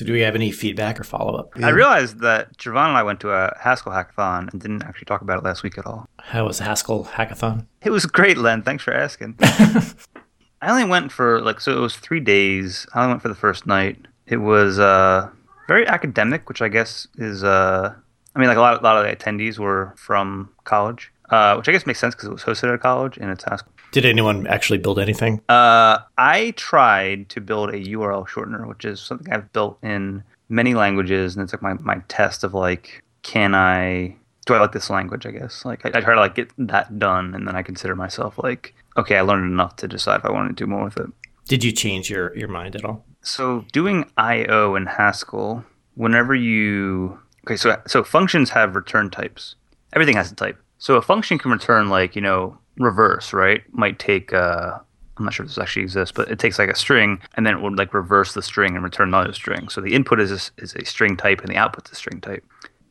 So, do we have any feedback or follow up? I realized that Javon and I went to a Haskell hackathon and didn't actually talk about it last week at all. How was the Haskell hackathon? It was great, Len. Thanks for asking. I only went for like so it was three days. I only went for the first night. It was uh, very academic, which I guess is uh, I mean like a lot, a lot of the attendees were from college, uh, which I guess makes sense because it was hosted at a college and it's Haskell. Did anyone actually build anything? Uh, I tried to build a URL shortener, which is something I've built in many languages, and it's like my, my test of like, can I do I like this language? I guess like I, I try to like get that done, and then I consider myself like, okay, I learned enough to decide if I want to do more with it. Did you change your, your mind at all? So doing I/O in Haskell, whenever you okay, so so functions have return types. Everything has a type. So a function can return like you know reverse, right? Might take uh, I'm not sure if this actually exists, but it takes like a string and then it would like reverse the string and return another string. So the input is a, is a string type and the output's a string type.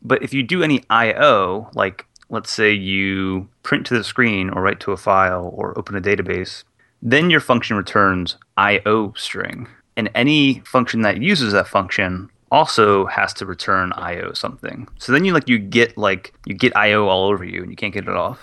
But if you do any I/O, like let's say you print to the screen or write to a file or open a database, then your function returns IO string. And any function that uses that function also has to return IO something. So then you like you get like you get IO all over you and you can't get it off.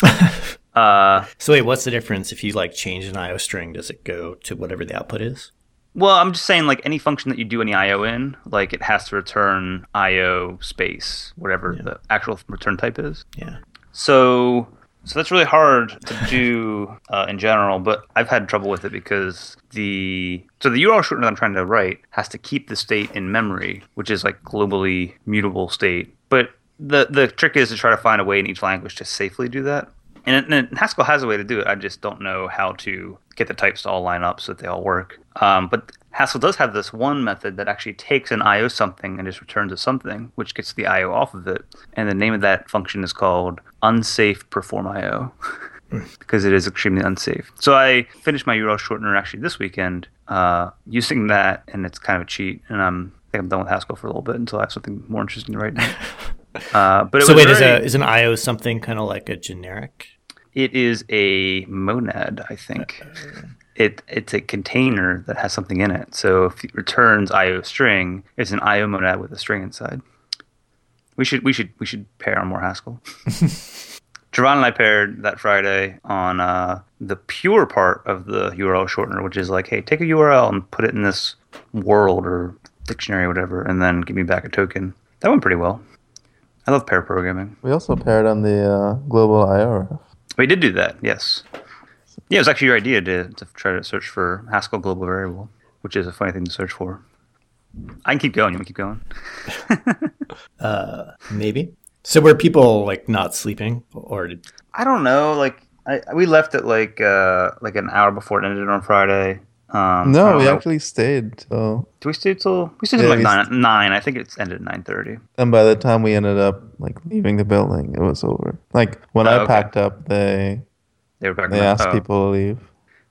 uh, So, wait, what's the difference if you like change an IO string? Does it go to whatever the output is? well, I'm just saying like any function that you do any IO in, like it has to return IO space, whatever the actual return type is. Yeah. So so that's really hard to do uh, in general, but I've had trouble with it because the so the URL shortener that I'm trying to write has to keep the state in memory, which is like globally mutable state. But the the trick is to try to find a way in each language to safely do that. And, and Haskell has a way to do it. I just don't know how to get the types to all line up so that they all work. Um, but Haskell does have this one method that actually takes an IO something and just returns a something, which gets the IO off of it. And the name of that function is called unsafe perform IO because it is extremely unsafe. So I finished my URL shortener actually this weekend uh, using that, and it's kind of a cheat. And I'm I think I'm done with Haskell for a little bit until I have something more interesting to write. now. Uh, but it So, wait, is, a, is an IO something kind of like a generic? It is a monad, I think. It it's a container that has something in it. So if it returns IO string, it's an IO monad with a string inside. We should we should we should pair on more Haskell. Javon and I paired that Friday on uh, the pure part of the URL shortener, which is like, hey, take a URL and put it in this world or dictionary or whatever, and then give me back a token. That went pretty well. I love pair programming. We also paired on the uh, global IORef. We did do that, yes. Yeah, it was actually your idea to, to try to search for Haskell global variable, which is a funny thing to search for. I can keep going. You want to keep going? Uh, maybe. So, were people like not sleeping, or did, I don't know. Like, I we left at like uh like an hour before it ended on Friday. Um, No, we know. actually stayed till, Do we stay till we stayed till like nine, nine? I think it's ended at nine thirty. and by the time we ended up like leaving the building, it was over. Like when Oh, I okay. packed up, they They were they asked oh. people to leave.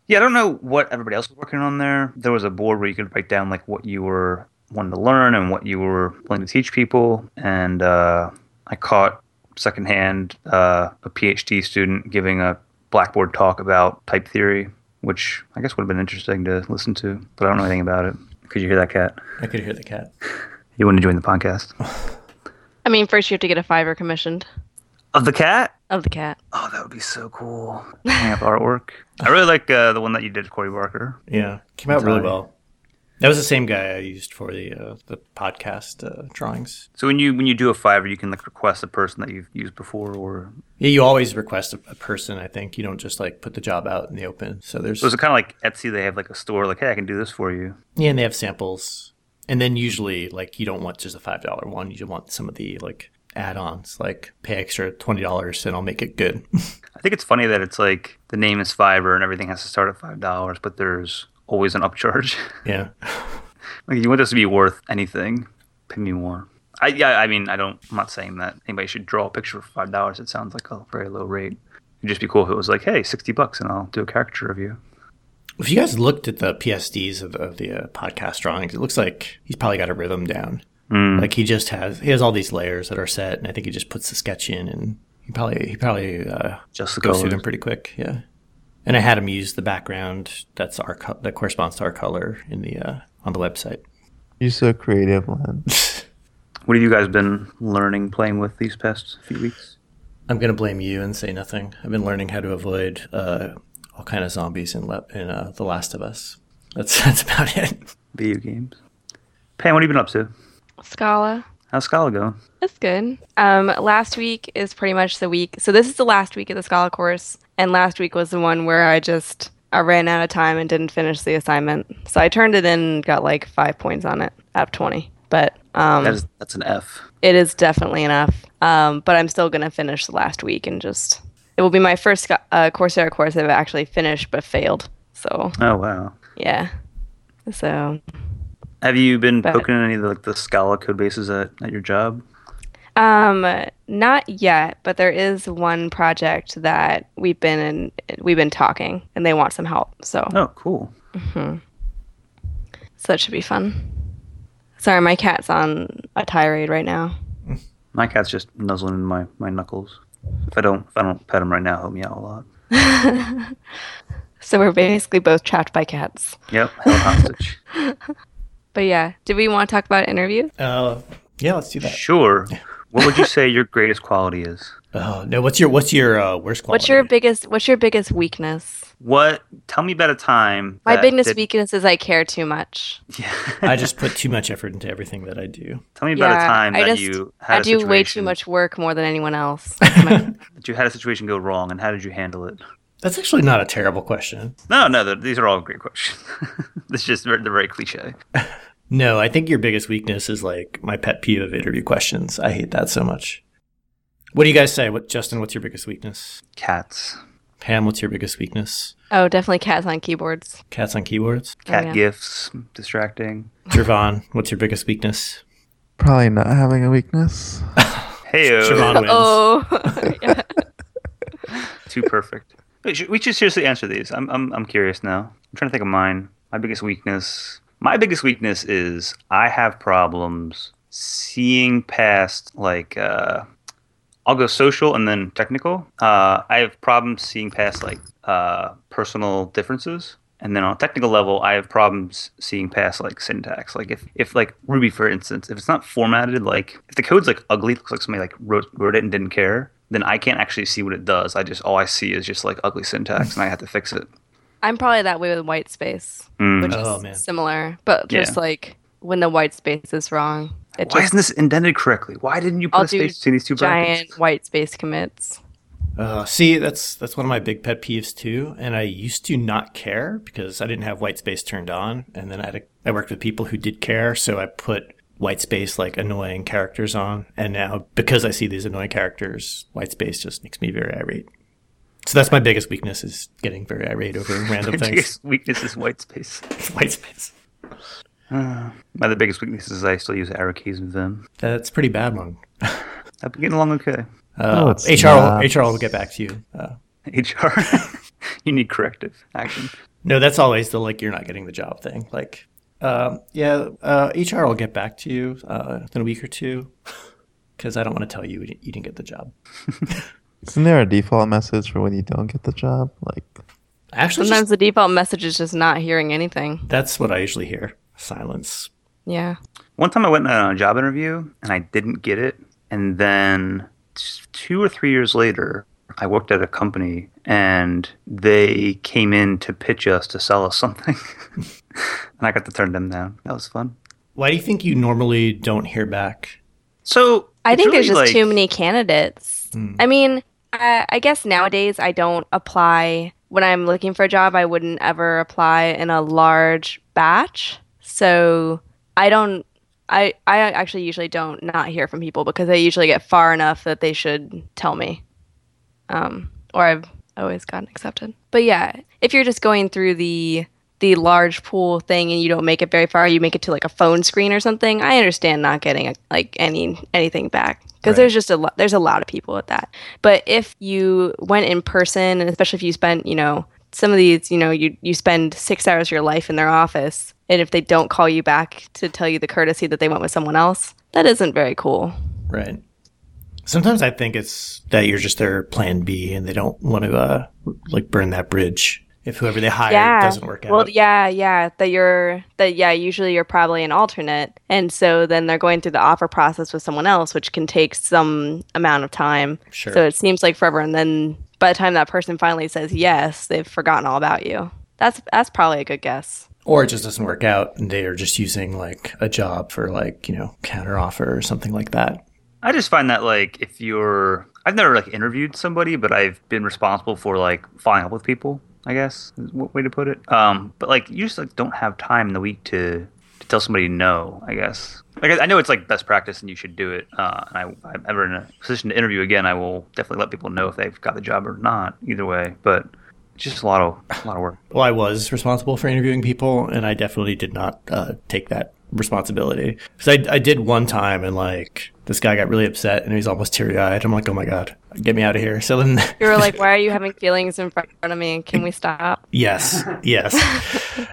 Yeah, I don't know what everybody else was working on there. There was a board where you could write down like what you were wanting to learn and what you were willing to teach people. And uh, I caught secondhand uh, a PhD student giving a Blackboard talk about type theory, which I guess would have been interesting to listen to, but I don't know anything about it. Could you hear that cat? I could hear the cat. You want to join the podcast? I mean, first you have to get a Fiverr commissioned Of the cat? of the cat. Oh, that would be so cool. Hang up artwork. I really like uh, the one that you did, Corey Barker. Yeah, came out really well. That was the same guy I used for the uh, the podcast uh, drawings. So when you when you do a Fiverr, you can like request a person that you've used before, or Yeah, you always request a, a person. I think you don't just like put the job out in the open. So there's So is it kind of like Etsy? They have like a store, like, hey, I can do this for you. yeah, and they have samples. And then usually, like, you don't want just a five dollar one. You want some of the like add-ons, like pay extra twenty dollars and I'll make it good. I think it's funny that it's like the name is Fiverr and everything has to start at five dollars, but there's always an upcharge. yeah, like you want this to be worth anything, pay me more. I yeah, I mean, I don't. I'm not saying that anybody should draw a picture for five dollars. It sounds like a very low rate. It'd just be cool if it was like, hey, sixty bucks, and I'll do a caricature of you. if you guys looked at the PSDs of the, of the uh, podcast drawings, it looks like he's probably got a rhythm down. Mm. Like he just has he has all these layers that are set, and I think he just puts the sketch in, and he probably he probably uh, Just goes colors. through them pretty quick. Yeah, and I had him use the background that's our co- that corresponds to our color in the uh, on the website. You're so creative, Len. What have you guys been learning, playing with these past few weeks? I'm gonna blame you and say nothing. I've been learning how to avoid uh, all kind of zombies in Le- in uh, The Last of Us. That's that's about it. Video games. Pam, what have you been up to? Scala. How's Scala going? That's good. Um, last week is pretty much the week. So this is the last week of the Scala course, and last week was the one where I just I ran out of time and didn't finish the assignment. So I turned it in and got like five points on it out of twenty. But um, That is that's an F. it is definitely enough. Um, but I'm still gonna finish the last week and just it will be my first uh, Coursera course I've actually finished but failed. So Oh wow. yeah. So Have you been But- poking any of the, like the Scala code bases at, at your job? Um, not yet, but there is one project that we've been in, we've been talking, and they want some help. So, Oh, cool. so that should be fun. Sorry, my cat's on a tirade right now. My cat's just nuzzling in my, my knuckles. If I don't if I don't pet him right now, he'll meow a lot. So we're basically both trapped by cats. Yep, held hostage. But yeah, did we want to talk about interview? Uh, yeah, let's do that. Sure. What would you say your greatest quality is? Oh no, what's your what's your uh, worst quality? What's your biggest What's your biggest weakness? What? Tell me about a time. My biggest did- weakness is I care too much. Yeah. I just put too much effort into everything that I do. Tell me about a time I that just- you had I a do way too much work more than anyone else. That's my- That you had a situation go wrong, and how did you handle it? That's actually not a terrible question. No, no, th- these are all great questions. it's just very- they're very cliche. No, I think your biggest weakness is like my pet peeve of interview questions. I hate that so much. What do you guys say? What Justin? What's your biggest weakness? Cats, Pam, what's your biggest weakness? oh, definitely cats on keyboards. Cats on keyboards. Oh, cat yeah. gifts, distracting. Javon, what's your biggest weakness? Probably not having a weakness. Hey, Javon wins. Oh, too perfect. We should, we should seriously answer these. I'm, I'm, I'm curious now. I'm trying to think of mine. My biggest weakness. My biggest weakness is I have problems seeing past like uh, I'll go social and then technical. Uh, I have problems seeing past like uh, personal differences. And then on a technical level, I have problems seeing past like syntax. Like if, if like Ruby, for instance, if it's not formatted, like if the code's like ugly, looks like somebody like wrote, wrote it and didn't care, then I can't actually see what it does. I just all I see is just like ugly syntax, and I have to fix it. I'm probably that way with white space, Mm. which Oh, is man. similar, but just like when the white space is wrong, it Why just isn't this indented correctly? Why didn't you put I'll a do space between these two brackets? giant white space commits. Uh, see, that's that's one of my big pet peeves too. And I used to not care because I didn't have white space turned on, and then I had a, I worked with people who did care, so I put white space like annoying characters on, and now because I see these annoying characters, white space just makes me very irate. So that's my biggest weakness is getting very irate over random My things. biggest weakness is white space. white space. Uh, my other biggest weakness is I still use arrow keys with Vim. That's a pretty bad one. I've been getting along okay. No, Uh, it's HR will, not. HR will get back to you. Uh, HR, you need corrective action. No, that's always the like you're not getting the job thing. Like, um, yeah, uh, HR will get back to you uh, in a week or two because I don't want to tell you you you didn't get the job. Isn't there a default message for when you don't get the job? Like, Actually, Sometimes just, the default message is just not hearing anything. that's what I usually hear: silence. Yeah. One time I went on a job interview and I didn't get it, and then t- two or three years later, I worked at a company and they came in to pitch us to sell us something, and I got to turn them down. That was fun. Why do you think you normally don't hear back? So I it's think there's just like- too many candidates. I mean, I, I guess nowadays I don't apply when I'm looking for a job. I wouldn't ever apply in a large batch, so I don't. I I actually usually don't not hear from people because they usually get far enough that they should tell me, um, or I've always gotten accepted. But yeah, if you're just going through the the large pool thing and you don't make it very far, you make it to like a phone screen or something. I understand not getting like any anything back because Right. there's just a lot. There's a lot of people at that. But if you went in person, and especially if you spent, you know, some of these, you know, you you spend six hours of your life in their office, and if they don't call you back to tell you the courtesy that they went with someone else, that isn't very cool. Right. Sometimes I think it's that you're just their plan B and they don't want to uh, like burn that bridge if whoever they hire yeah. doesn't work out. Well, yeah, yeah. That you're that yeah. Usually you're probably an alternate, and so then they're going through the offer process with someone else, which can take some amount of time. Sure. So it seems like forever, and then by the time that person finally says yes, they've forgotten all about you. That's that's probably a good guess. or it just doesn't work out and they are just using like a job for like, you know, counter offer or something like that. I just find that like if you're, I've never like interviewed somebody, but I've been responsible for like following up with people. I guess is one way to put it. Um, but like you just like don't have time in the week to to tell somebody no. I guess. Like I I know it's like best practice and you should do it. Uh, and I, I'm ever in a position to interview again, I will definitely let people know if they've got the job or not. Either way, but just a lot of a lot of work. Well, I was responsible for interviewing people, and I definitely did not uh, take that responsibility. Because I, I did one time, and like this guy got really upset, and he was almost teary eyed. I'm like, oh my god, get me out of here. So then, You were like, "Why are you having feelings in front of me? Can we stop?" yes, yes.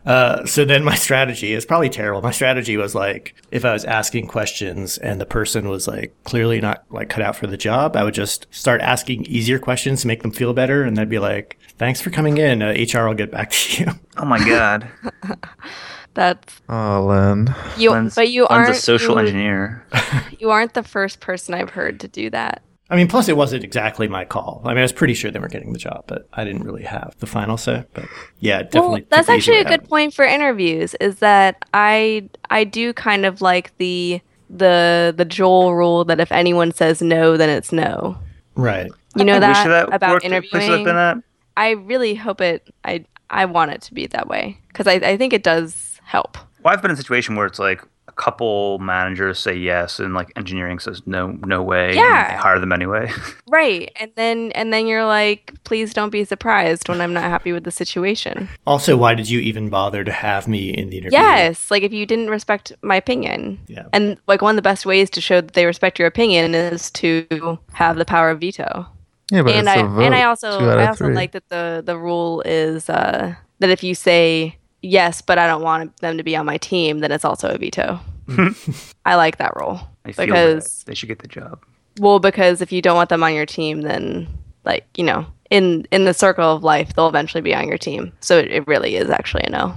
Uh, so then my strategy is probably terrible. My strategy was like, if I was asking questions and the person was like clearly not like cut out for the job, I would just start asking easier questions to make them feel better, and they'd be like, thanks for coming in. Uh, HR will get back to you. Oh my god, That's Oh, Len. you, Len's- but you Len's aren't a social you, engineer. You aren't the first person I've heard to do that. I mean, plus it wasn't exactly my call. I mean, I was pretty sure they were getting the job, but I didn't really have the final say. But yeah, definitely. Well, that's actually a way good out. point for interviews. Is that I I do kind of like the the the Joel rule that if anyone says no, then it's no. Right. You know I wish that, about worked at places I've interviewing. I really hope it. I I want it to be that way because I I think it does help. Well, I've been in a situation where it's like a couple managers say yes, and like engineering says no, no way. and Yeah. they hire them anyway. Right, and then and then you're like, please don't be surprised when I'm not happy with the situation. Also, why did you even bother to have me in the interview? Yes, like if you didn't respect my opinion. Yeah. And like one of the best ways to show that they respect your opinion is to have the power of veto. Yeah, but and it's I a vote. and I also I also three. like that the the rule is uh, that if you say yes, but I don't want them to be on my team, then it's also a veto. I like that role They feel because that they should get the job. well because if you don't want them on your team, then like you know in in the circle of life they'll eventually be on your team. So it, it really is actually a no.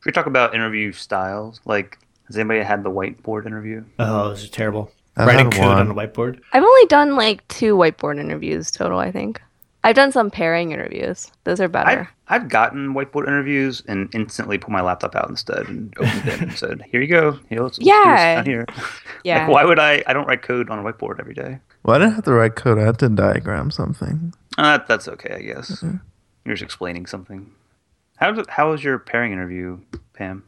Should we talk about interview styles? Like, has anybody had the whiteboard interview? Oh, this is terrible. I've Writing code one. on a whiteboard. I've only done like two whiteboard interviews total. I think I've done some pairing interviews. Those are I've, better. I've gotten whiteboard interviews and instantly pulled my laptop out instead and opened it and said, "Here you go. Here, let's, let's do this Yeah. here." yeah. Like, why would I? I don't write code on a whiteboard every day. Well, I didn't have to write code. I had to diagram something. Uh, that's okay, I guess. You're just explaining something. How did, how was your pairing interview, Pam?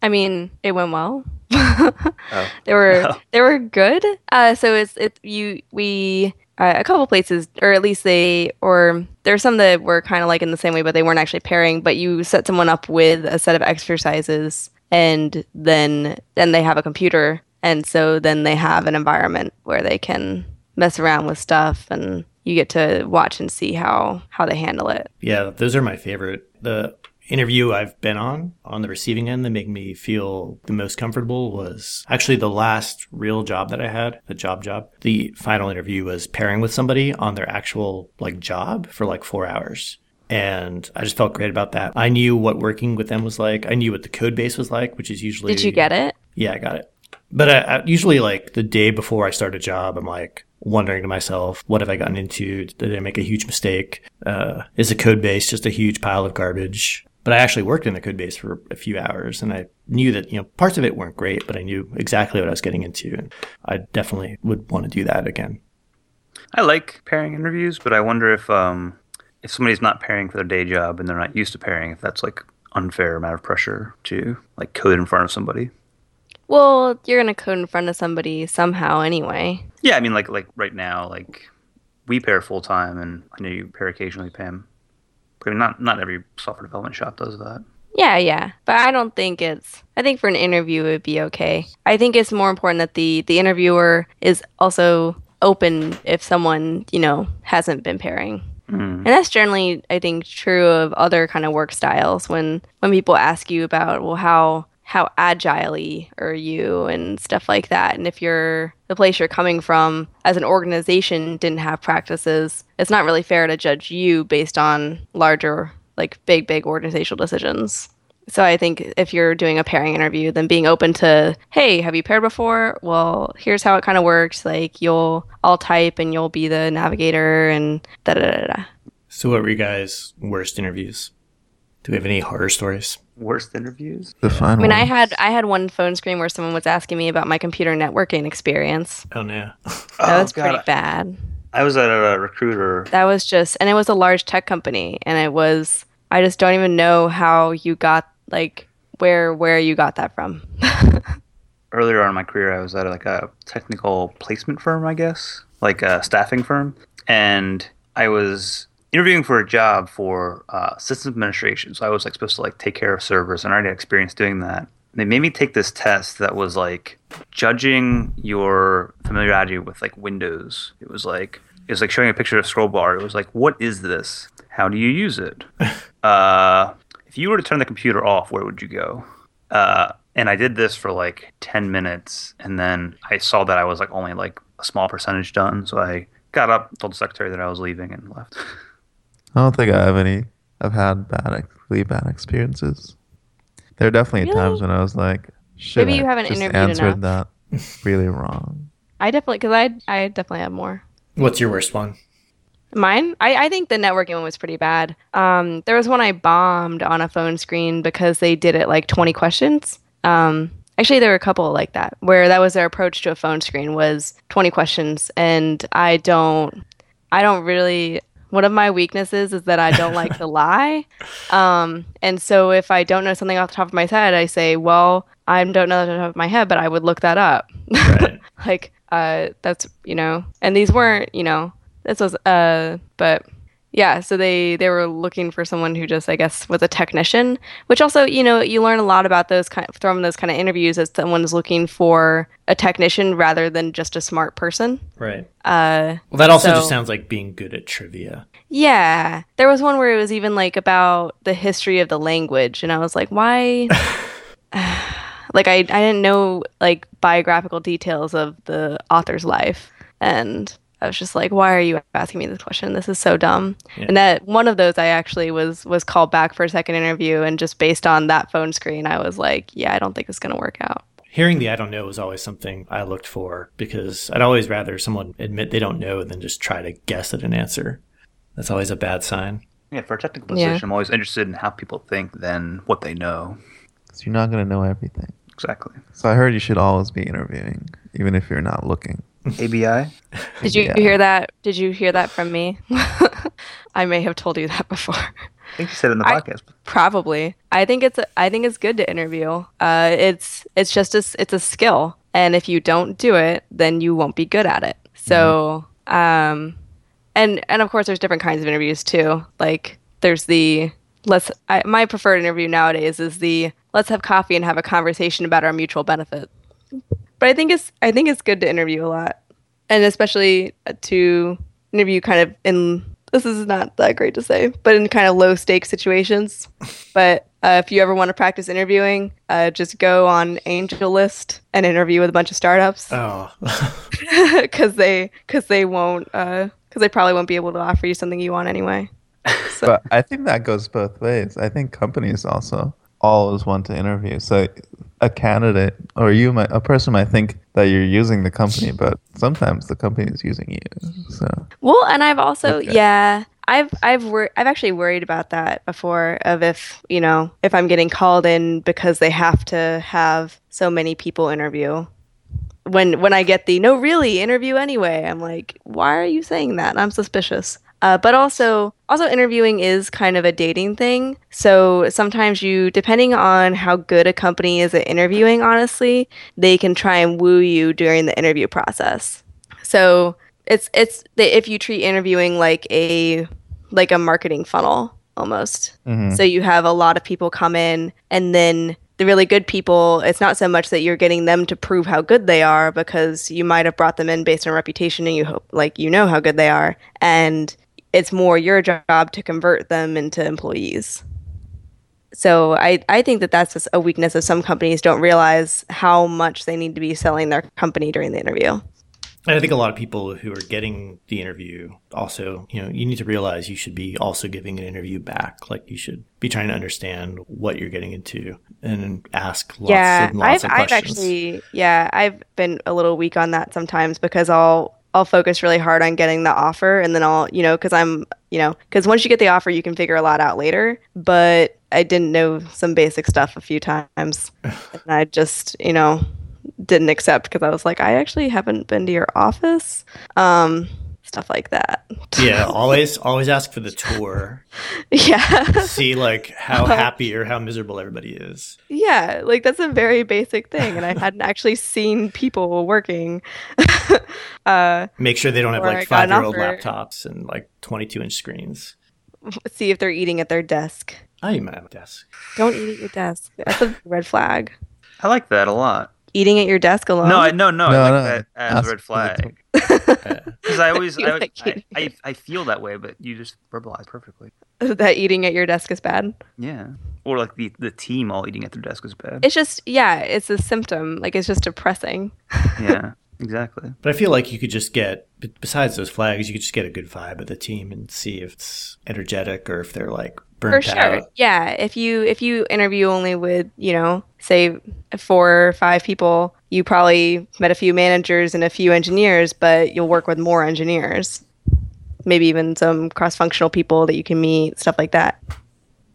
I mean, it went well. Oh. they were Oh. they were good. Uh, so it's it you we uh, a couple places, or at least they or there are some that were kind of like in the same way, but they weren't actually pairing. But you set someone up with a set of exercises, and then then they have a computer, and so then they have an environment where they can mess around with stuff, and you get to watch and see how how they handle it. Yeah, those are my favorite. The interview I've been on on the receiving end that made me feel the most comfortable was actually the last real job that I had, the job job. The final interview was pairing with somebody on their actual like job for like 4 hours. And I just felt great about that. I knew what working with them was like. I knew what the code base was like, which is usually Did you get it? Yeah, I got it. But I, I, usually, like the day before I start a job, I'm like wondering to myself, what have I gotten into? Did I make a huge mistake? Uh, is the code base just a huge pile of garbage? But I actually worked in the code base for a few hours, and I knew that you know parts of it weren't great, but I knew exactly what I was getting into, and I definitely would want to do that again. I like pairing interviews, but I wonder if um if somebody's not pairing for their day job and they're not used to pairing, if that's like unfair amount of pressure to like code in front of somebody. Well, you're gonna code in front of somebody somehow anyway. Yeah, I mean like like right now, like we pair full time, and I know you pair occasionally, Pam. I mean, not not every software development shop does that. Yeah, yeah. But I don't think it's I think for an interview it would be okay. I think it's more important that the the interviewer is also open if someone, you know, hasn't been pairing. Mm. And that's generally I think true of other kind of work styles when when people ask you about well how how agile are you and stuff like that. And if you're the place you're coming from as an organization didn't have practices, it's not really fair to judge you based on larger like big, big organizational decisions. So I think if you're doing a pairing interview, then being open to, hey, have you paired before? Well, here's how it kind of works. Like you'll I'll type and you'll be the navigator and da da da da. So, what were you guys' worst interviews? Do we have any horror stories? Worst interviews? Define I mean, I had I had one phone screen where someone was asking me about my computer networking experience. Oh no. That was oh, God. pretty bad. I was at a recruiter. That was just, and it was a large tech company, and it was. I just don't even know how you got like where where you got that from. Earlier on in my career, I was at like a technical placement firm, I guess, like a staffing firm, and I was interviewing for a job for uh, system administration. So I was like supposed to like take care of servers, and I already had experience doing that. They made me take this test that was like judging your familiarity with like Windows. It was like it was like showing a picture of scroll bar. It was like, what is this? How do you use it? uh, if you were to turn the computer off, where would you go? Uh, and I did this for like 10 minutes. And then I saw that I was like only like a small percentage done. So I got up, told the secretary that I was leaving, and left. I don't think I have any. I've had bad, really bad experiences. There are definitely Really? times when I was like, "Shit, Maybe you I haven't just interviewed answered that really wrong." I definitely because I I definitely have more. What's your worst one? Mine, I, I think the networking one was pretty bad. Um, there was one I bombed on a phone screen because they did it like 20 questions. Um, actually, there were a couple like that where that was their approach to a phone screen was 20 questions, and I don't, I don't really. One of my weaknesses is that I don't like to lie, um, and so if I don't know something off the top of my head, I say, "Well, I don't know that off the top of my head, but I would look that up." Right. like uh that's you know and these weren't you know this was uh but yeah so they they were looking for someone who just i guess was a technician which also you know you learn a lot about those kind of from those kind of interviews as someone's looking for a technician rather than just a smart person Right. uh Well, that also So- just sounds like being good at trivia. yeah there was one where it was even like about the history of the language and i was like why like I, I didn't know like biographical details of the author's life and i was just like why are you asking me this question this is so dumb Yeah. and that one of those i actually was was called back for a second interview and just based on that phone screen i was like yeah i don't think it's going to work out Hearing the I don't know was always something I looked for because I'd always rather someone admit they don't know than just try to guess at an answer. That's always a bad sign. Yeah, for a technical Yeah. position, I'm always interested in how people think than what they know. Because you're not gonna know everything. Exactly. So I heard you should always be interviewing, even if you're not looking. ABI? did you Yeah. hear that did you hear that from me i may have told you that before I think you said it in the I- podcast. Probably. I think it's I think it's good to interview. Uh, it's it's just a s- it's a skill, and if you don't do it, then you won't be good at it. So, um, and and of course, there's different kinds of interviews too. Like there's the let's I, my preferred interview nowadays is the let's have coffee and have a conversation about our mutual benefit. But I think it's I think it's good to interview a lot, and especially uh, to interview kind of in this is not that great to say, but in kind of low stakes situations. But uh, if you ever want to practice interviewing, uh, just go on AngelList and interview with a bunch of startups Oh, because they because they won't because they probably won't be able to offer you something you want anyway. So But I think that goes both ways. I think companies also always want to interview. So a candidate or you might a person might think that you're using the company, but sometimes the company is using you. So Well, and I've also Okay. yeah, I've I've wor- I've actually worried about that before of if, you know, if I'm getting called in because they have to have so many people interview. When when I get the no really interview anyway, I'm like, why are you saying that? I'm suspicious. Uh, but also also interviewing is kind of a dating thing. So sometimes you depending on how good a company is at interviewing, honestly, they can try and woo you during the interview process. So it's it's if you treat interviewing like a like a marketing funnel almost. Mhm. So you have a lot of people come in and then the really good people, it's not so much that you're getting them to prove how good they are because you might have brought them in based on reputation and you hope like you know how good they are and it's more your job to convert them into employees. So I, I think that that's just a weakness of some companies don't realize how much they need to be selling their company during the interview. And I think a lot of people who are getting the interview also, you know, you need to realize you should be also giving an interview back. Like you should be trying to understand what you're getting into and ask lots yeah, and lots I've, of I've actually, yeah, I've been a little weak on that sometimes because I'll I'll focus really hard on getting the offer, and then I'll, you know, because I'm, you know, because once you get the offer, you can figure a lot out later. But I didn't know some basic stuff a few times, and I just, you know, didn't accept because I was like, I actually haven't been to your office, um, stuff like that. yeah, always always ask for the tour. yeah. See like how happy or how miserable everybody is. Yeah, like that's a very basic thing, and I hadn't actually seen people working. uh, Make sure they don't have like five year old laptops and like 22 inch screens. see if they're eating at their desk. I even have a desk. Don't eat at your desk. That's a red flag. I like that a lot. Eating at your desk alone. No, I no no, No, I like no, that as a red flag. Because I always I, like I, I I feel that way, but you just verbalize perfectly. that eating at your desk is bad. Yeah. Or like the the team all eating at their desk is bad. It's just yeah, it's a symptom. Like it's just depressing. yeah. Exactly. But I feel like you could just get, besides those flags, you could just get a good vibe of the team and see if it's energetic or if they're like For sure. out. Yeah. If you if you interview only with, you know, say four or five people, you probably met a few managers and a few engineers, but you'll work with more engineers. Maybe even some cross functional people that you can meet, stuff like that.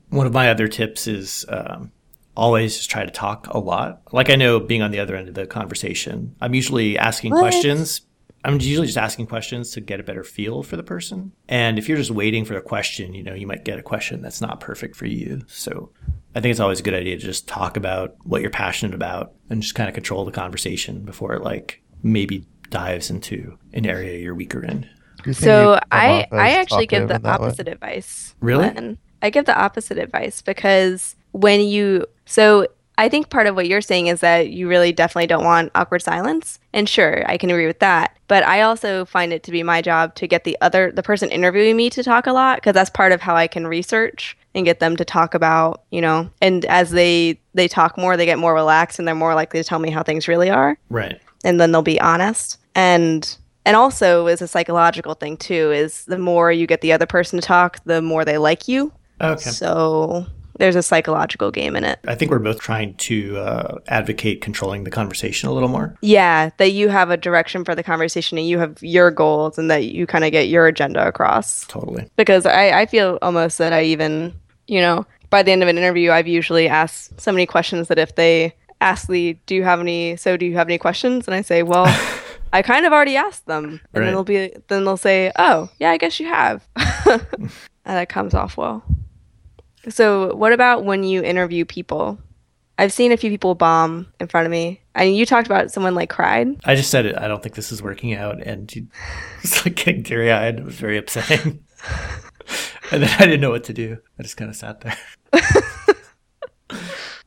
One of my other tips is um, always just try to talk a lot. Like I know being on the other end of the conversation, I'm usually asking What? questions. I'm usually just asking questions to get a better feel for the person. And if you're just waiting for a question, you know, you might get a question that's not perfect for you. So I think it's always a good idea to just talk about what you're passionate about and just kind of control the conversation before it like maybe dives into an area you're weaker in. You So I I actually give the in that way? opposite advice. Really? Glenn. I give the opposite advice because when you so I think part of what you're saying is that you really definitely don't want awkward silence. And sure, I can agree with that. But I also find it to be my job to get the other the person interviewing me to talk a lot because that's part of how I can research and get them to talk about, you know, and as they they talk more, they get more relaxed and they're more likely to tell me how things really are Right. and then they'll be honest and and also is a psychological thing too is the more you get the other person to talk the more they like you Okay. so there's a psychological game in it I think we're both trying to uh, advocate controlling the conversation a little more. yeah that you have a direction for the conversation and you have your goals and that you kind of get your agenda across Totally. because I, I feel almost that i even you know by the end of an interview i've usually asked so many questions that if they ask the do you have any so do you have any questions and i say well i kind of already asked them and Right. then they'll be then they'll say oh yeah i guess you have and that comes off well so what about when you interview people i've seen a few people bomb in front of me and you talked about someone like cried I just said it. I don't think this is working out, and you- it's like getting teary eyed. It was very upsetting. and then I didn't know what to do. I just kind of sat there.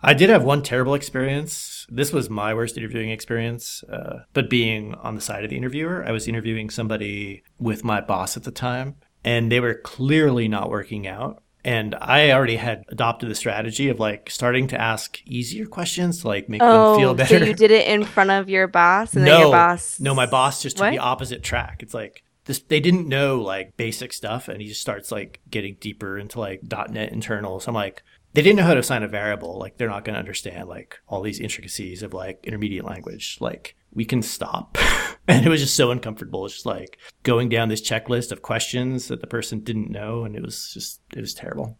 I did have one terrible experience. This was my worst interviewing experience, uh, but being on the side of the interviewer, I was interviewing somebody with my boss at the time, and they were clearly not working out. And I already had adopted the strategy of like starting to ask easier questions to like make them oh, feel oh better. so you did it in front of your boss and no, then your boss no, my boss just took What? the opposite track. It's like this, they didn't know like basic stuff, and he just starts like getting deeper into like .NET internals. I'm like, they didn't know how to assign a variable. Like they're not going to understand like all these intricacies of like intermediate language. Like we can stop. and it was just so uncomfortable. It's just like going down this checklist of questions that the person didn't know, and it was just it was terrible.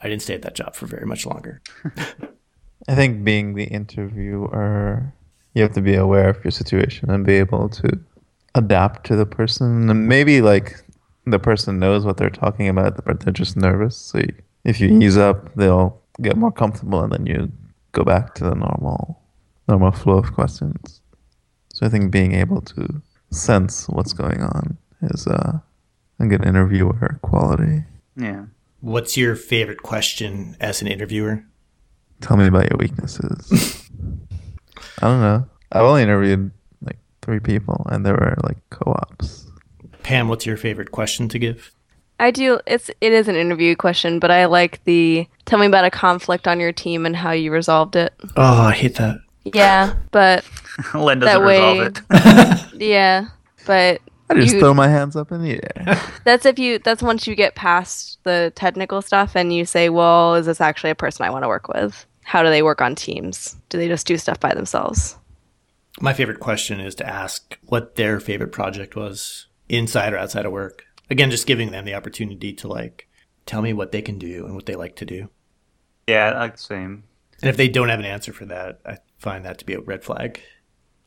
I didn't stay at that job for very much longer. I think being the interviewer, you have to be aware of your situation and be able to adapt to the person. And maybe like the person knows what they're talking about, but they're just nervous. So you, if you ease up, they'll get more comfortable, and then you go back to the normal, normal flow of questions. So I think being able to sense what's going on is uh, a good interviewer quality. Yeah. What's your favorite question as an interviewer? Tell me about your weaknesses. I don't know. I've only interviewed like three people, and they were like co-ops. Pam, what's your favorite question to give? I do. It's it is an interview question, but I like the tell me about a conflict on your team and how you resolved it. Oh, I hate that. Yeah, but Len That doesn't resolve way- it. yeah, but I just You- throw my hands up in the air. that's if you that's once you get past the technical stuff and you say, well, is this actually a person I want to work with? How do they work on teams? Do they just do stuff by themselves? My favorite question is to ask what their favorite project was, inside or outside of work. Again, just giving them the opportunity to like tell me what they can do and what they like to do. Yeah, I like the same. And if they don't have an answer for that, I find that to be a red flag.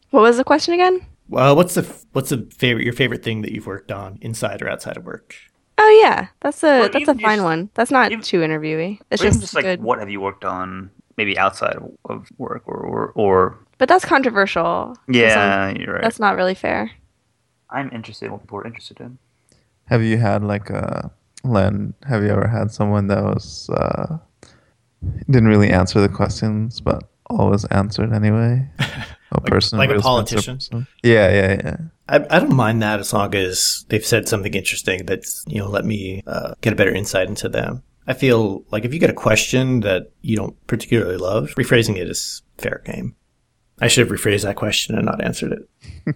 What was the question again? Well, what's the what's the favorite your favorite thing that you've worked on inside or outside of work? Oh yeah, that's a Or that's a fine just- one. That's not even- too interviewy. It's just, just like good. what have you worked on maybe outside of, of work or, or or But that's controversial. So yeah, you're right. that's not really fair. I'm interested in what people are interested in. Have you had like a Len? Have you ever had someone that was uh, didn't really answer the questions, but always answered anyway? A person, like a politician? Yeah, yeah, yeah. I, I don't mind that as long as they've said something interesting that's you know let me uh, get a better insight into them. I feel like if you get a question that you don't particularly love, rephrasing it is fair game. I should have rephrased that question and not answered it.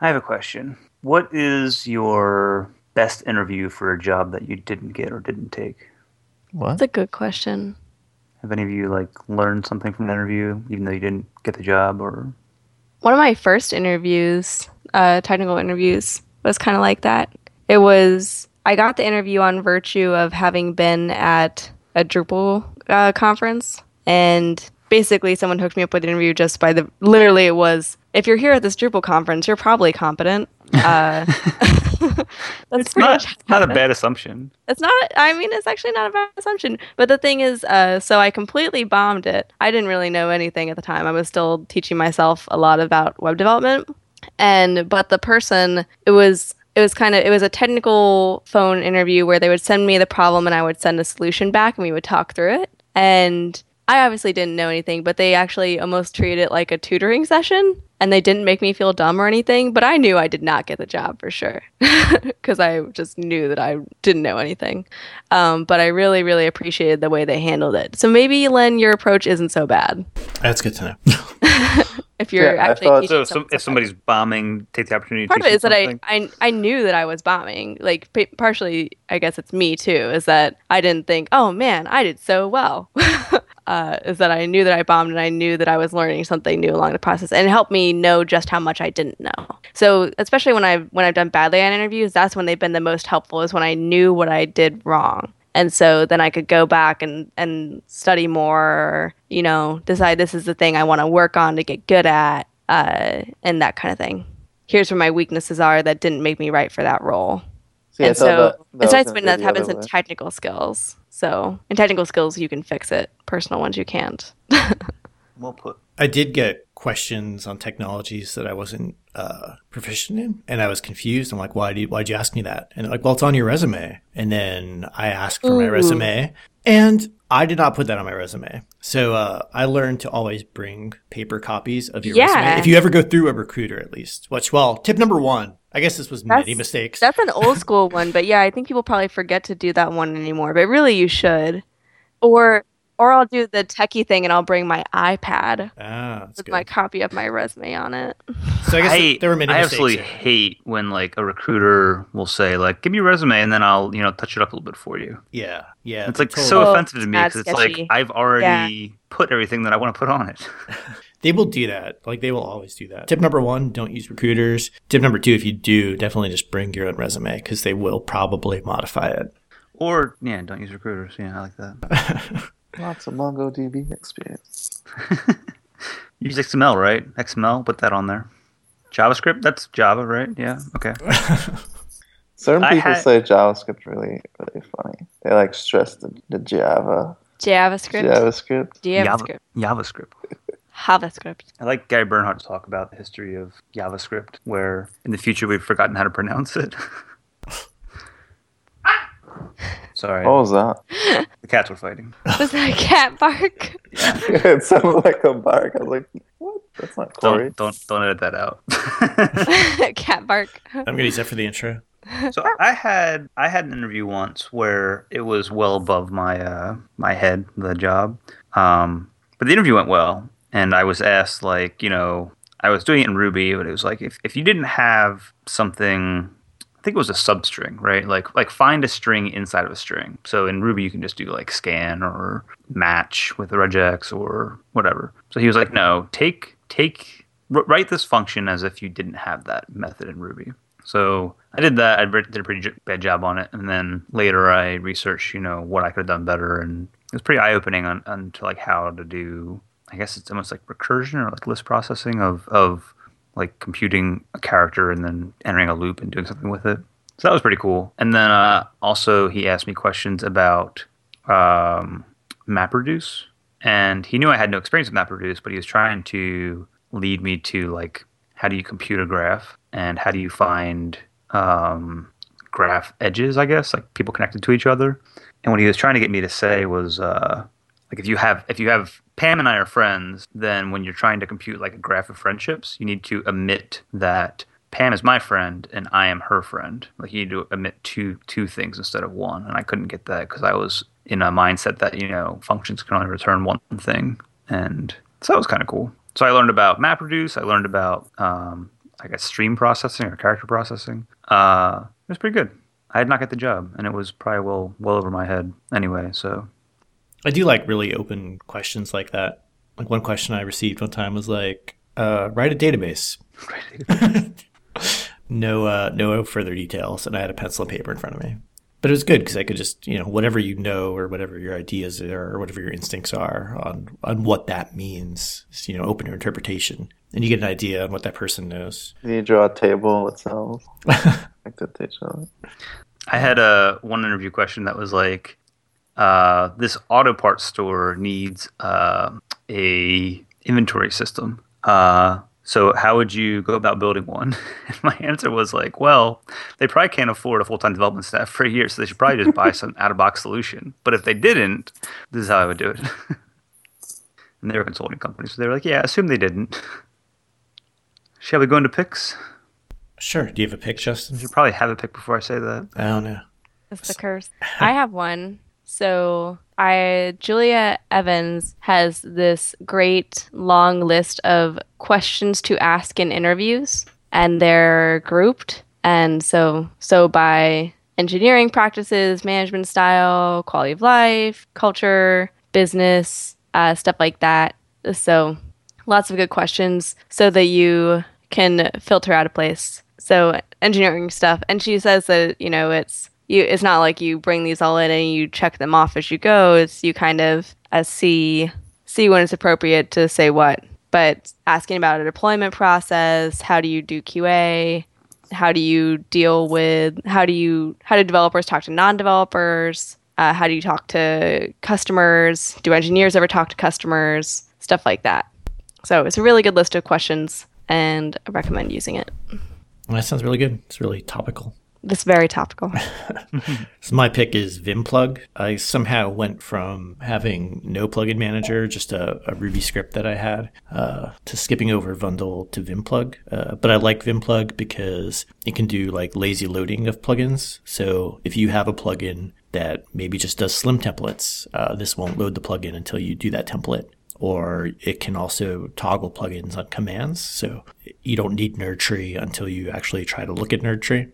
I have a question. What is your best interview for a job that you didn't get or didn't take? What? That's a good question. Have any of you like learned something from the interview, even though you didn't get the job? Or One of my first interviews, uh, technical interviews, was kind of like that. It was I got the interview on virtue of having been at a Drupal uh, conference, and basically someone hooked me up with an interview just by the literally it was if you're here at this Drupal conference, you're probably competent. Uh, that's pretty not not a bad assumption. It's not. I mean, it's actually not a bad assumption. But the thing is, uh, so I completely bombed it. I didn't really know anything at the time. I was still teaching myself a lot about web development, and but the person, it was. It was kind of it was a technical phone interview where they would send me the problem and I would send a solution back and we would talk through it. And I obviously didn't know anything, but they actually almost treated it like a tutoring session and they didn't make me feel dumb or anything, but I knew I did not get the job for sure because I just knew that I didn't know anything. Um, but I really, really appreciated the way they handled it. So maybe, Len, your approach isn't so bad That's good to know. if you're Yeah, actually thought- So, some, if somebody's bombing, take the opportunity. to part of it is them that I. I I knew that I was bombing. Like pa- partially, I guess it's me too. Is that I didn't think, oh man, I did so well. uh, is that I knew that I bombed and I knew that I was learning something new along the process, and it helped me know just how much I didn't know. So especially when I when I've done badly on interviews, that's when they've been the most helpful. Is when I knew what I did wrong. And so then I could go back and, and study more, you know, decide this is the thing I want to work on to get good at, uh, and that kind of thing here's where my weaknesses are that didn't make me right for that role. See, I and so, that- that and was so that's gonna when that happens in technical skills. So in technical skills, you can fix it. Personal ones, you can't. well put. I did get questions on technologies that I wasn't uh, proficient in, and I was confused. I'm like, "Why do you, why'd you ask me that?" And like, "Well, it's on your resume." And then I asked for my resume, and I did not put that on my resume. So uh, I learned to always bring paper copies of your Yeah. resume if you ever go through a recruiter, at least. Which, well, tip number one. I guess this was many mistakes. That's an old school one, but yeah, I think people probably forget to do that one anymore. But really, you should. Or or I'll do the techie thing and I'll bring my iPad ah, with good. my copy of my resume on it. so I guess I, there were many I mistakes. absolutely here. hate when like a recruiter will say like, "Give me your resume," and then I'll you know touch it up a little bit for you. Yeah, yeah. It's like totally- so offensive to me because it's like. I've already put everything that I want to put on it. They will do that. Like they will always do that. Tip number one: don't use recruiters. Tip number two: if you do, definitely just bring your own resume because they will probably modify it. or yeah, don't use recruiters. Yeah, I like that. Lots of MongoDB experience. Use XML, right? XML, put that on there. JavaScript, that's Java, right? Yeah. Okay. Certain I people had- say JavaScript really, really funny. They like stress the, the Java, JavaScript, JavaScript. JavaScript, JavaScript. JavaScript. I like Gary Bernhardt to talk about the history of JavaScript, where in the future we've forgotten how to pronounce it. Sorry, What was that? the cats were fighting. Was that a cat bark? yeah. it sounded like a bark. I was like, what? That's not Corey. Don't don't don't edit that out. cat bark. I'm gonna use that for the intro. so I had I had an interview once where it was well above my uh, my head the job, um, but the interview went well, and I was asked like you know I was doing it in Ruby, but it was like if, if you didn't have something I think it was a substring, right? Like like find a string inside of a string. So in Ruby you can just do like scan or match with regex or whatever. So he was like, no, take take write this function as if you didn't have that method in Ruby. So I did that. I did a pretty bad job on it, and then later I researched, you know, what I could have done better, and it was pretty eye opening on, on to like how to do. I guess it's almost like recursion or like list processing of of like computing a character and then entering a loop and doing something with it. So that was pretty cool. And then uh, also he asked me questions about um, MapReduce, and he knew I had no experience with MapReduce, but he was trying to lead me to like how do you compute a graph and how do you find um, graph edges, I guess, like people connected to each other. And what he was trying to get me to say was, uh, like if you have if you have Pam and I are friends, then when you're trying to compute like a graph of friendships, you need to emit that Pam is my friend and I am her friend. Like you need to emit two two things instead of one, and I couldn't get that because I was in a mindset that you know functions can only return one thing, and so that was kind of cool. So I learned about MapReduce. I learned about um, I guess stream processing or character processing. Uh, it was pretty good. I did not get the job, and it was probably well well over my head anyway. So I do like really open questions like that. Like one question I received one time was like, uh, "Write a database." no, uh, no further details, and I had a pencil and paper in front of me. But it was good because I could just, you know, whatever you know or whatever your ideas are or whatever your instincts are on on what that means, you know, open your interpretation and you get an idea on what that person knows. You draw a table itself. like that I had a one interview question that was like, uh, this auto parts store needs uh, a inventory system. Uh, so how would you go about building one? And my answer was like, well, they probably can't afford a full time development staff for a year, so they should probably just buy some out of box solution. But if they didn't, this is how I would do it. and they were a consulting company, so they were like, yeah, assume they didn't. Shall we go into picks? Sure. Do you have a pick, Justin? You should probably have a pick before I say that. I don't know. It's the curse. I have one. So I Julia Evans has this great long list of questions to ask in interviews and they're grouped and so so by engineering practices, management style, quality of life, culture, business, uh, stuff like that. So lots of good questions so that you can filter out a place. So engineering stuff and she says that you know it's you it's not like you bring these all in and you check them off as you go. It's you kind of uh, see see when it's appropriate to say what. But asking about a deployment process how do you do qa how do you deal with how do you how do developers talk to non-developers? Uh, how do you talk to customers? Do engineers ever talk to customers? Stuff like that. So it's a really good list of questions and i recommend using it. That sounds really good. It's really topical it's very topical. so my pick is Vimplug. I somehow went from having no plugin manager, just a, a Ruby script that I had, uh, to skipping over Vundle to Vimplug. Uh, but I like Vimplug because it can do like lazy loading of plugins. So if you have a plugin that maybe just does slim templates, uh, this won't load the plugin until you do that template or it can also toggle plugins on commands. So you don't need NerdTree until you actually try to look at NerdTree.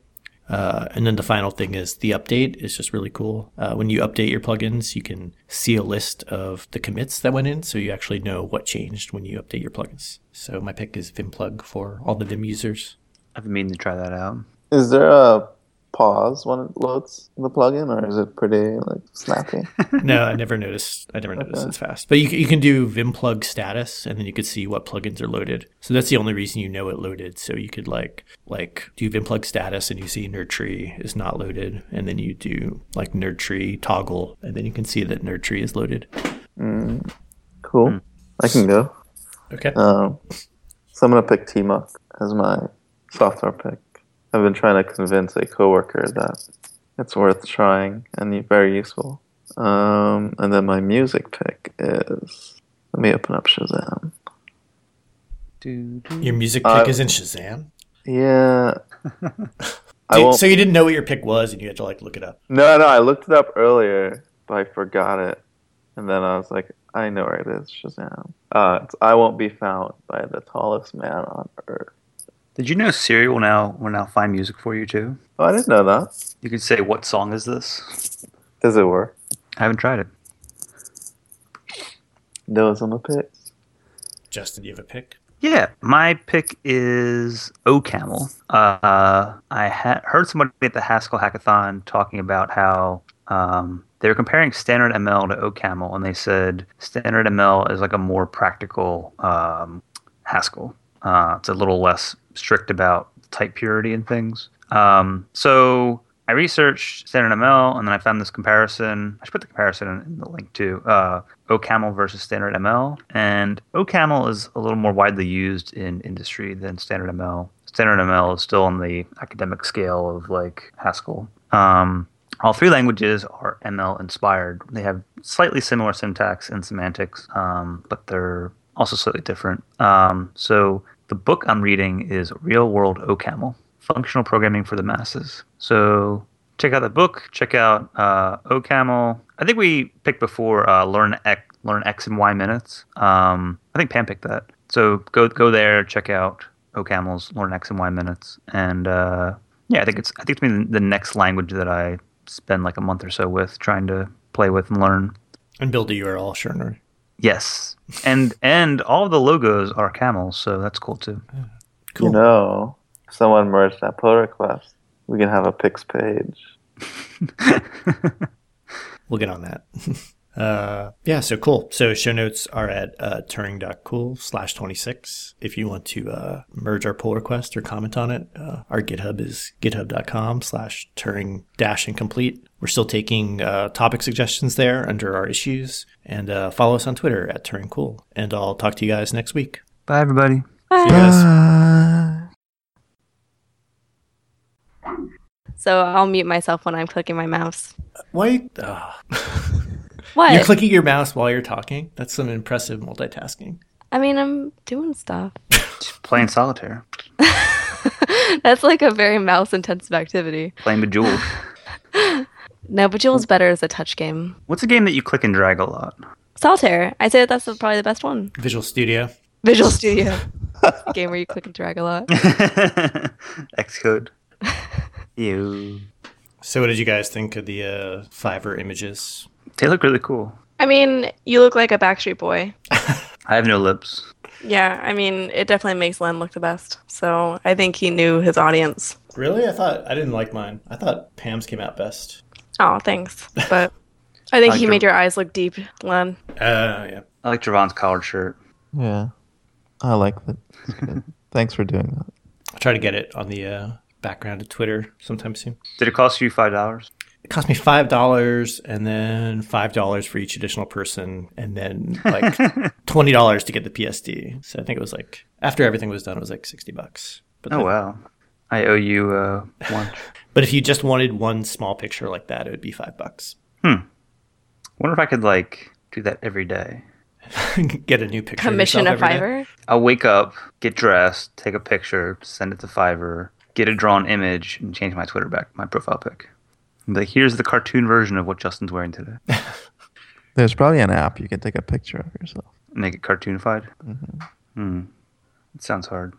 Uh, and then the final thing is the update is just really cool. Uh, when you update your plugins, you can see a list of the commits that went in, so you actually know what changed when you update your plugins. So my pick is Vimplug for all the Vim users. I've been meaning to try that out. Is there a pause when it loads the plugin, or is it pretty like snappy? no, I never noticed. I never noticed okay. it's fast. But you you can do vim plug status, and then you could see what plugins are loaded. So that's the only reason you know it loaded. So you could like like do vim plug status, and you see NerdTree is not loaded, and then you do like NerdTree toggle, and then you can see that NerdTree is loaded. Mm, cool. Mm. I can go. Okay. Um, so I'm gonna pick Tmux as my software pick. I've been trying to convince a coworker that it's worth trying and very useful. Um, and then my music pick is let me open up Shazam. Your music pick uh, is in Shazam. Yeah. Dude, so you didn't know what your pick was, and you had to like look it up. No, no, I looked it up earlier, but I forgot it, and then I was like, I know where it is, Shazam. Uh, it's I won't be found by the tallest man on earth. Did you know Siri will now will now find music for you too? Oh, I didn't know that. You could say, "What song is this?" Does it work? I haven't tried it. Those on the picks. Justin, do you have a pick? Yeah, my pick is OCaml. Uh, I ha- heard somebody at the Haskell Hackathon talking about how um, they were comparing standard ML to OCaml, and they said standard ML is like a more practical um, Haskell. Uh, it's a little less strict about type purity and things. Um, so I researched standard ML, and then I found this comparison. I should put the comparison in, the link too. Uh, OCaml versus standard ML, and OCaml is a little more widely used in industry than standard ML. Standard ML is still on the academic scale of like Haskell. Um, all three languages are ML inspired. They have slightly similar syntax and semantics, um, but they're also slightly different. Um, so the book I'm reading is Real World OCaml Functional Programming for the Masses. So check out the book, check out uh, OCaml. I think we picked before uh, Learn, X, Learn X in Y Minutes. Um, I think Pam picked that. So go go there, check out OCaml's Learn X in Y Minutes. And uh, yeah, I think it's I think it's been the next language that I spend like a month or so with trying to play with and learn. And build a URL, sure. Yes, and and all the logos are camels, so that's cool too. Cool. You know, if someone merged that pull request, we can have a picks page. We'll get on that. Uh, yeah, so cool. So show notes are at uh, turing.cool slash 26. If you want to uh, merge our pull request or comment on it, uh, our GitHub is github.com slash turing dash incomplete. We're still taking uh, topic suggestions there under our issues. And uh, follow us on Twitter at Turing Cool. And I'll talk to you guys next week. Bye, everybody. See you guys. So I'll mute myself when I'm clicking my mouse. Why? What? you're clicking your mouse while you're talking? That's some impressive multitasking. I mean, I'm doing stuff. Playing solitaire, That's like a very mouse intensive activity. playing Bejeweled. No, Bejewel's better as a touch game. What's a game that you click and drag a lot? Solitaire. I say that that's probably the best one. Visual Studio. Visual Studio. game where you click and drag a lot. Xcode. Ew. So, what did you guys think of the uh, Fiverr images? They look really cool. I mean, you look like a Backstreet Boy. I have no lips. Yeah, I mean, it definitely makes Len look the best. So I think he knew his audience. Really? I thought I didn't like mine. I thought Pam's came out best. Oh, thanks. But I think like he your- made your eyes look deep, Len. Uh, yeah. I like Javon's collared shirt. Yeah, I like that. Thanks for doing that. I'll try to get it on the uh, background of Twitter sometime soon. Did it cost you five dollars? It cost me five dollars, and then five dollars for each additional person, and then like twenty dollars to get the PSD. So I think it was like after everything was done, it was like sixty bucks. But Oh then- wow. I owe you uh, lunch. But if you just wanted one small picture like that, it would be five bucks. Hmm. Wonder if I could like do that every day. get a new picture. Commission a yourself every day. Fiverr. I'll wake up, get dressed, take a picture, send it to Fiverr, get a drawn image, and change my Twitter back, my profile pic. Like, here's the cartoon version of what Justin's wearing today. There's probably an app you can take a picture of yourself. Make it cartoonified. Hmm. It sounds hard.